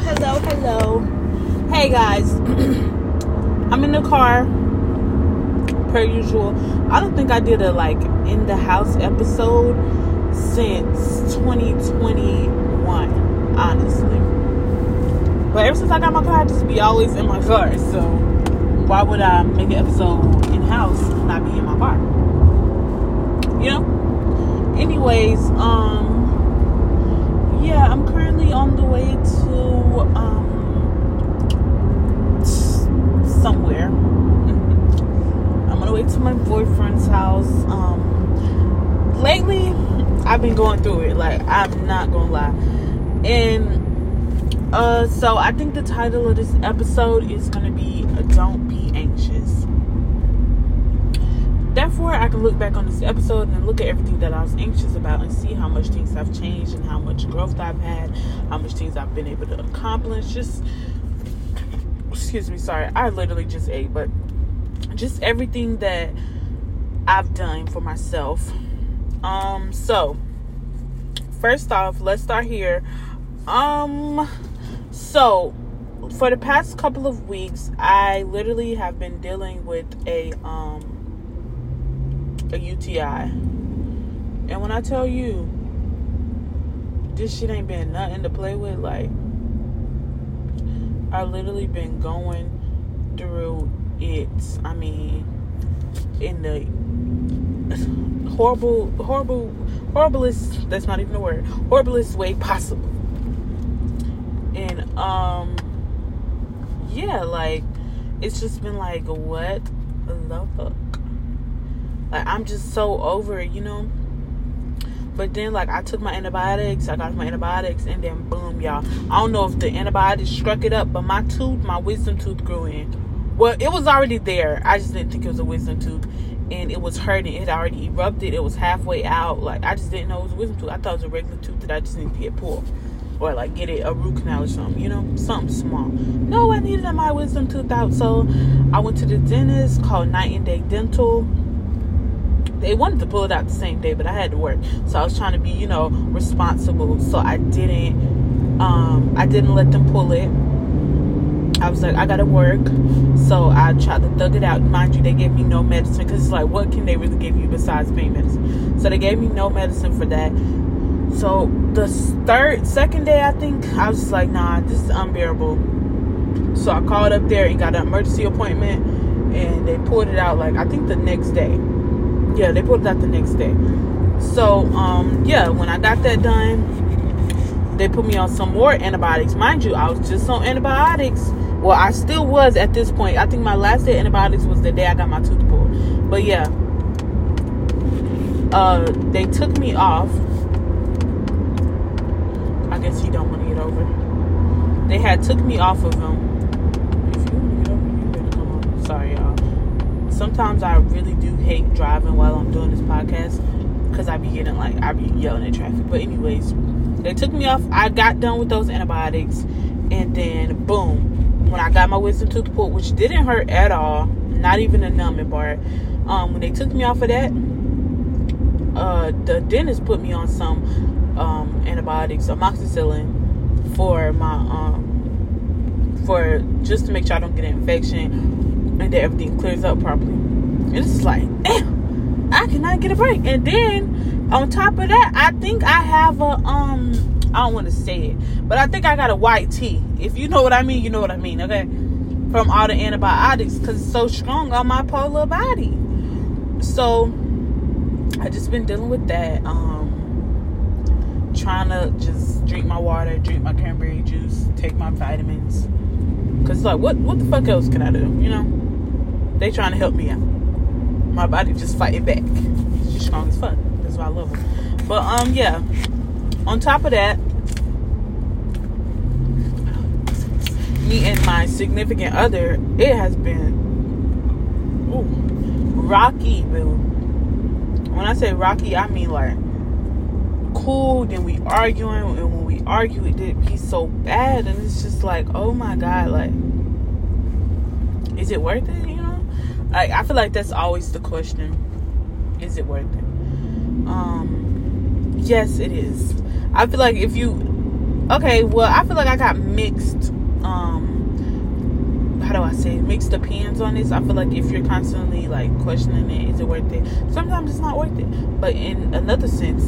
Hello, hello. Hey guys, I'm in the car per usual. I don't think I did a like in the house episode since 2021, honestly. But ever since I got my car, I just be always in my car. So why would I make an episode in house and not be in my car? You know? Anyways, um yeah, I'm currently on the way to um somewhere. I'm on the way to my boyfriend's house. Um lately I've been going through it, like I'm not gonna lie. And uh so I think the title of this episode is gonna be Don't Be Anxious therefore I can look back on this episode and look at everything that I was anxious about and see how much things have changed and how much growth I've had, how much things I've been able to accomplish. Just excuse me, sorry, I literally just ate, but just everything that I've done for myself. Um, so first off, let's start here. Um, so for the past couple of weeks, I literally have been dealing with a um a UTI. And when I tell you, this shit ain't been nothing to play with, like, I literally been going through it. I mean, in the horrible, horrible, horriblest, that's not even a word, horriblest way possible. And, um, yeah, like, it's just been like, what the fuck? Like I'm just so over it, you know. But then like I took my antibiotics, I got my antibiotics, and then boom, y'all. I don't know if the antibiotics struck it up, but my tooth, my wisdom tooth grew in. Well, it was already there. I just didn't think it was a wisdom tooth. And it was hurting. It already erupted. It was halfway out. Like I just didn't know it was a wisdom tooth. I thought it was a regular tooth that I just needed to get pulled. Or like get it a root canal or something, you know, something small. No, I needed my wisdom tooth out. So I went to the dentist called Night and Day Dental they wanted to pull it out the same day, but I had to work. So I was trying to be, you know, responsible. So I didn't um I didn't let them pull it. I was like, I gotta work. So I tried to thug it out. Mind you, they gave me no medicine because it's like, what can they really give you besides pain medicine? So they gave me no medicine for that. So the third, second day, I think, I was just like, nah, this is unbearable. So I called up there and got an emergency appointment and they pulled it out like, I think the next day yeah, they put it out the next day. So, um, yeah, when I got that done, they put me on some more antibiotics. Mind you, I was just on antibiotics. Well, I still was at this point. I think my last day antibiotics was the day I got my tooth pulled. But yeah, uh, they took me off. I guess you don't want to get over. They had took me off of them. If you want to get you better come on. Sorry, y'all sometimes I really do hate driving while I'm doing this podcast because I be getting like I be yelling at traffic. But anyways, they took me off. I got done with those antibiotics, and then boom, when I got my wisdom tooth pulled, which didn't hurt at all, not even a numbing part. Um, when they took me off of that, uh, the dentist put me on some um, antibiotics, amoxicillin, for my um, for just to make sure I don't get an infection and that everything clears up properly. And it's like, damn, I cannot get a break. And then on top of that, I think I have a um I don't want to say it, but I think I got a white tea. If you know what I mean, you know what I mean, okay? From all the antibiotics because it's so strong on my polar body. So I just been dealing with that. Um trying to just drink my water, drink my cranberry juice, take my vitamins. Cause like what what the fuck else can I do? You know? They trying to help me out. My body just fighting back. She's strong as fuck. That's why I love her. But um, yeah. On top of that, me and my significant other, it has been ooh, rocky, boo. When I say rocky, I mean like cool. Then we arguing, and when we argue, it did be so bad, and it's just like, oh my god, like, is it worth it? Like I feel like that's always the question. Is it worth it? Um yes it is. I feel like if you okay, well, I feel like I got mixed. Um, how do I say mixed opinions on this? I feel like if you're constantly like questioning it, is it worth it? Sometimes it's not worth it, but in another sense,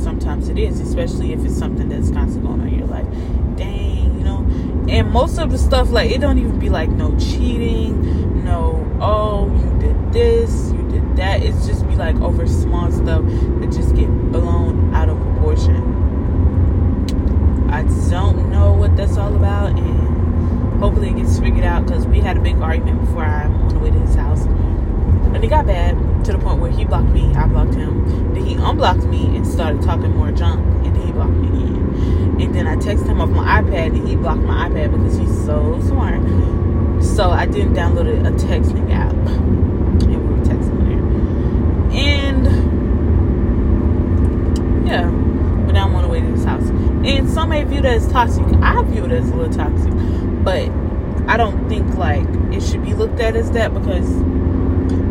sometimes it is, especially if it's something that's constantly going on. You're like, dang, you know. And most of the stuff, like it don't even be like no cheating, no oh you did this, you did that. It's just be like over small stuff that just get blown out of proportion. I don't know what that's all about, and hopefully it gets figured out because we had a big argument before I'm on the way to his house. And it got bad to the point where he blocked me, I blocked him. Then he unblocked me and started talking more junk, and then he blocked me again. And then I texted him off my iPad, and he blocked my iPad because he's so smart. So I didn't download a texting app, and we were texting there. And yeah, but now I'm on the way to his house. And some may view that as toxic. I view it as a little toxic, but I don't think like it should be looked at as that because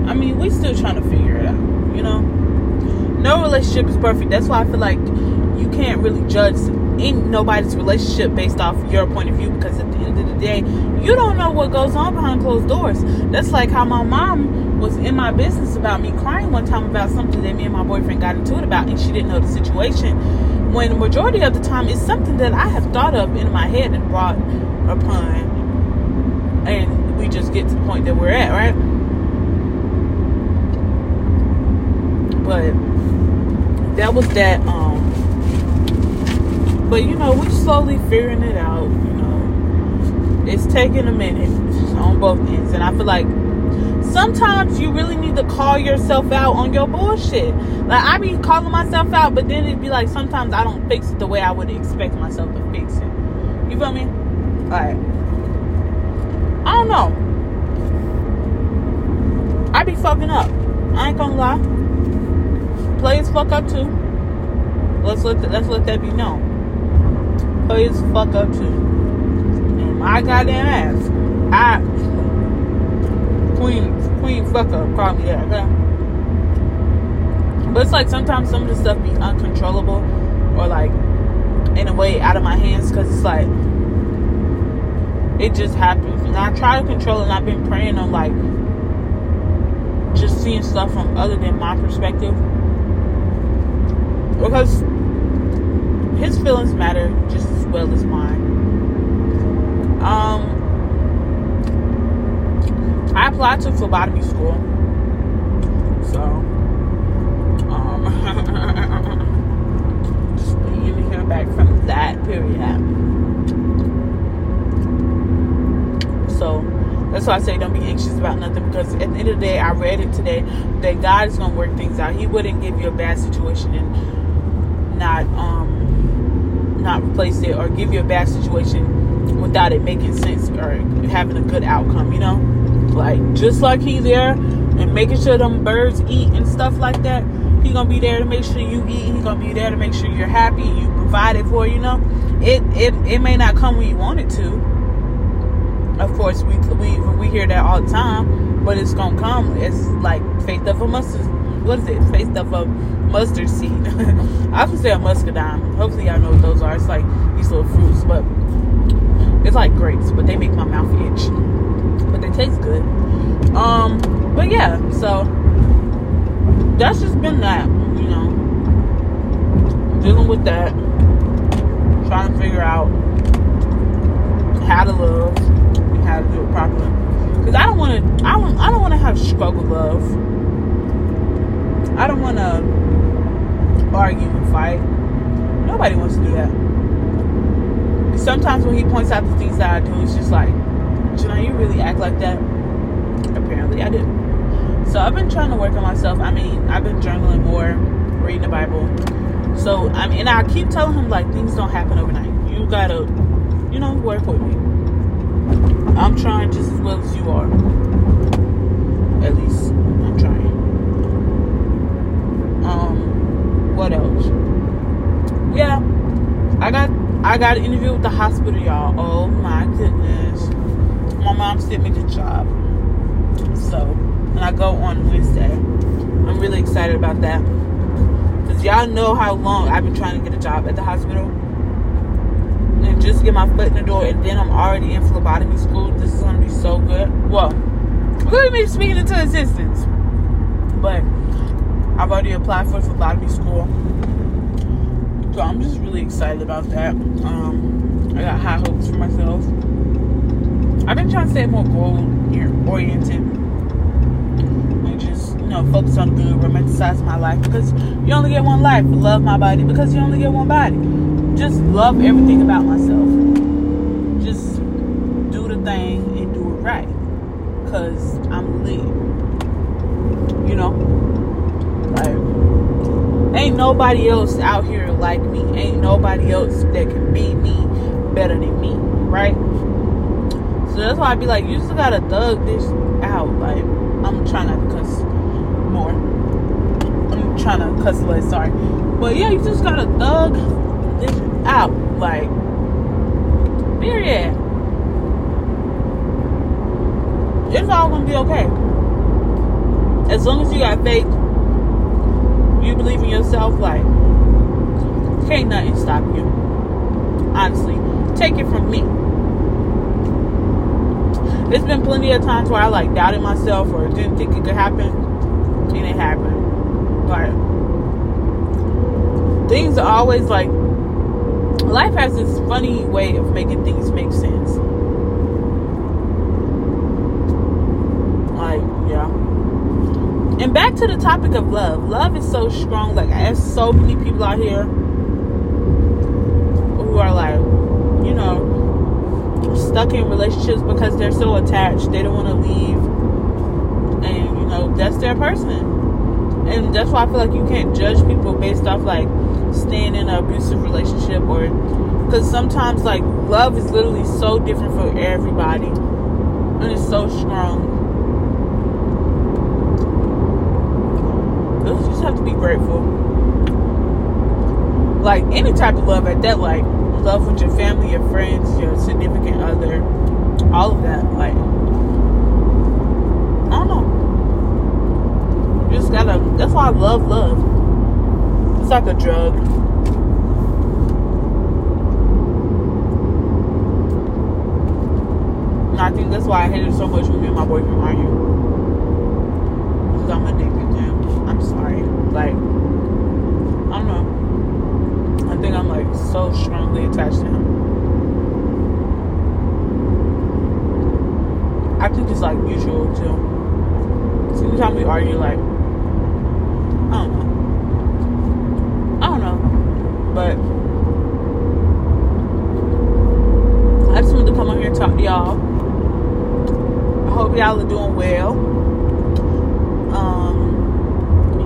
I mean we still trying to figure it out, you know. No relationship is perfect. That's why I feel like you can't really judge in nobody's relationship based off your point of view because at the end of the day, you don't know what goes on behind closed doors. That's like how my mom was in my business about me crying one time about something that me and my boyfriend got into it about, and she didn't know the situation when the majority of the time it's something that I have thought of in my head and brought upon and we just get to the point that we're at, right? But that was that um but you know, we're slowly figuring it out, you know. It's taking a minute on both ends and I feel like sometimes you really need to call yourself out on your bullshit. Like I be calling myself out, but then it'd be like sometimes I don't fix it the way I would expect myself to fix it. You feel me? Alright. I don't know. I be fucking up. I ain't gonna lie. Players fuck up too. Let's let let's let that be known. Players fuck up too. And my goddamn ass. I queen queen fucker call me that, okay? But it's like sometimes some of the stuff be uncontrollable or like in a way out of my hands because it's like it just happens. And I try to control it and I've been praying on like just seeing stuff from other than my perspective. Because his feelings matter just well as mine. Um I applied to phlebotomy school. So, um, just waiting to hear back from that period. So, that's why I say don't be anxious about nothing because at the end of the day, I read it today that God is to work things out. He wouldn't give you a bad situation and not, um, not replace it or give you a bad situation without it making sense or having a good outcome, you know? Like just like he there and making sure them birds eat and stuff like that. He gonna be there to make sure you eat. He gonna be there to make sure you're happy. You provide it for. You know, it it it may not come when you want it to. Of course, we we we hear that all the time, but it's gonna come. It's like faith of a mustard. What is it? Faith of a mustard seed. I would say a muscadine. Hopefully, y'all know what those are. It's like these little fruits, but it's like grapes, but they make my mouth itch but they taste good. Um, but yeah, so that's just been that, you know, dealing with that, trying to figure out how to love and how to do it properly. Because I don't want to, I don't, I don't want to have struggle love. I don't want to argue and fight. Nobody wants to do that. Sometimes when he points out the things that I do, it's just like, Janai, you really act like that? Apparently I do. So I've been trying to work on myself. I mean, I've been journaling more, reading the Bible. So I mean, and I keep telling him like things don't happen overnight. You gotta, you know, work with me. I'm trying just as well as you are. At least I'm trying. Um, what else? Yeah, I got I got an interview with the hospital, y'all. Oh my goodness my mom sent me the job. So, and I go on Wednesday. I'm really excited about that. Because y'all know how long I've been trying to get a job at the hospital. and just get my foot in the door, and then I'm already in phlebotomy school. This is gonna be so good. Well, look at me speaking into existence. But I've already applied for phlebotomy school, so I'm just really excited about that. Um, I got high hopes for myself. I've been trying to stay more goal oriented and just you know focus on good, romanticize my life because you only get one life. Love my body because you only get one body. Just love everything about myself. Just do the thing and do it right because I'm lit. You know, like ain't nobody else out here like me. Ain't nobody else that can be me better than me, right? So that's why I be like, you just gotta thug this out. Like, I'm trying not to cuss more. I'm trying to cuss less, sorry. But yeah, you just gotta thug this out. Like, period. It's all gonna be okay. As long as you got faith, you believe in yourself, like, can't nothing stop you. Honestly, take it from me there's been plenty of times where I like doubted myself or didn't think it could happen, and it happened. But things are always like life has this funny way of making things make sense. Like yeah. And back to the topic of love. Love is so strong. Like I have so many people out here who are like, you know, stuck in relationships because they're so attached. They don't want to leave. And, you know, that's their person. And that's why I feel like you can't judge people based off, like, staying in an abusive relationship or. Because sometimes, like, love is literally so different for everybody. And it's so strong. You just have to be grateful. Like, any type of love at that, like, love with your family, your friends, your significant other, all of that. Like, I don't know. You just gotta. That's why I love love. It's like a drug. And I think that's why I hated so much when me and my boyfriend argued. Because I'm addicted sorry. Like, I don't know. I think I'm like so strongly attached to him. I think it's like mutual too. So anytime we argue, like I don't know, I don't know, but I just wanted to come on here and talk to y'all. I hope y'all are doing well. Um,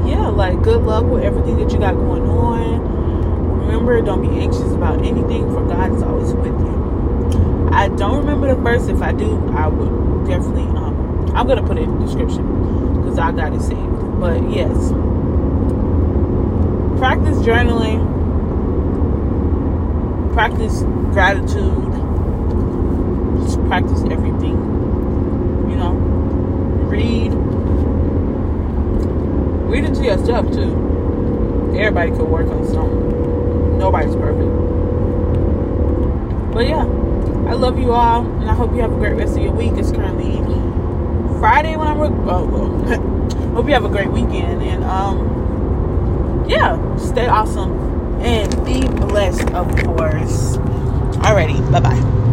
yeah, like good luck with everything that you got going on remember, don't be anxious about anything, for God is always with you. I don't remember the verse. If I do, I would definitely. Um, I'm gonna put it in the description because I got it saved. But yes, practice journaling, practice gratitude, just practice everything. You know, read, into yourself too. Everybody could work on something nobody's perfect. But yeah, I love you all, and I hope you have a great rest of your week. It's currently Friday when I'm. Re- oh, well, hope you have a great weekend, and um, yeah, stay awesome and be blessed, of course. Alrighty, bye bye.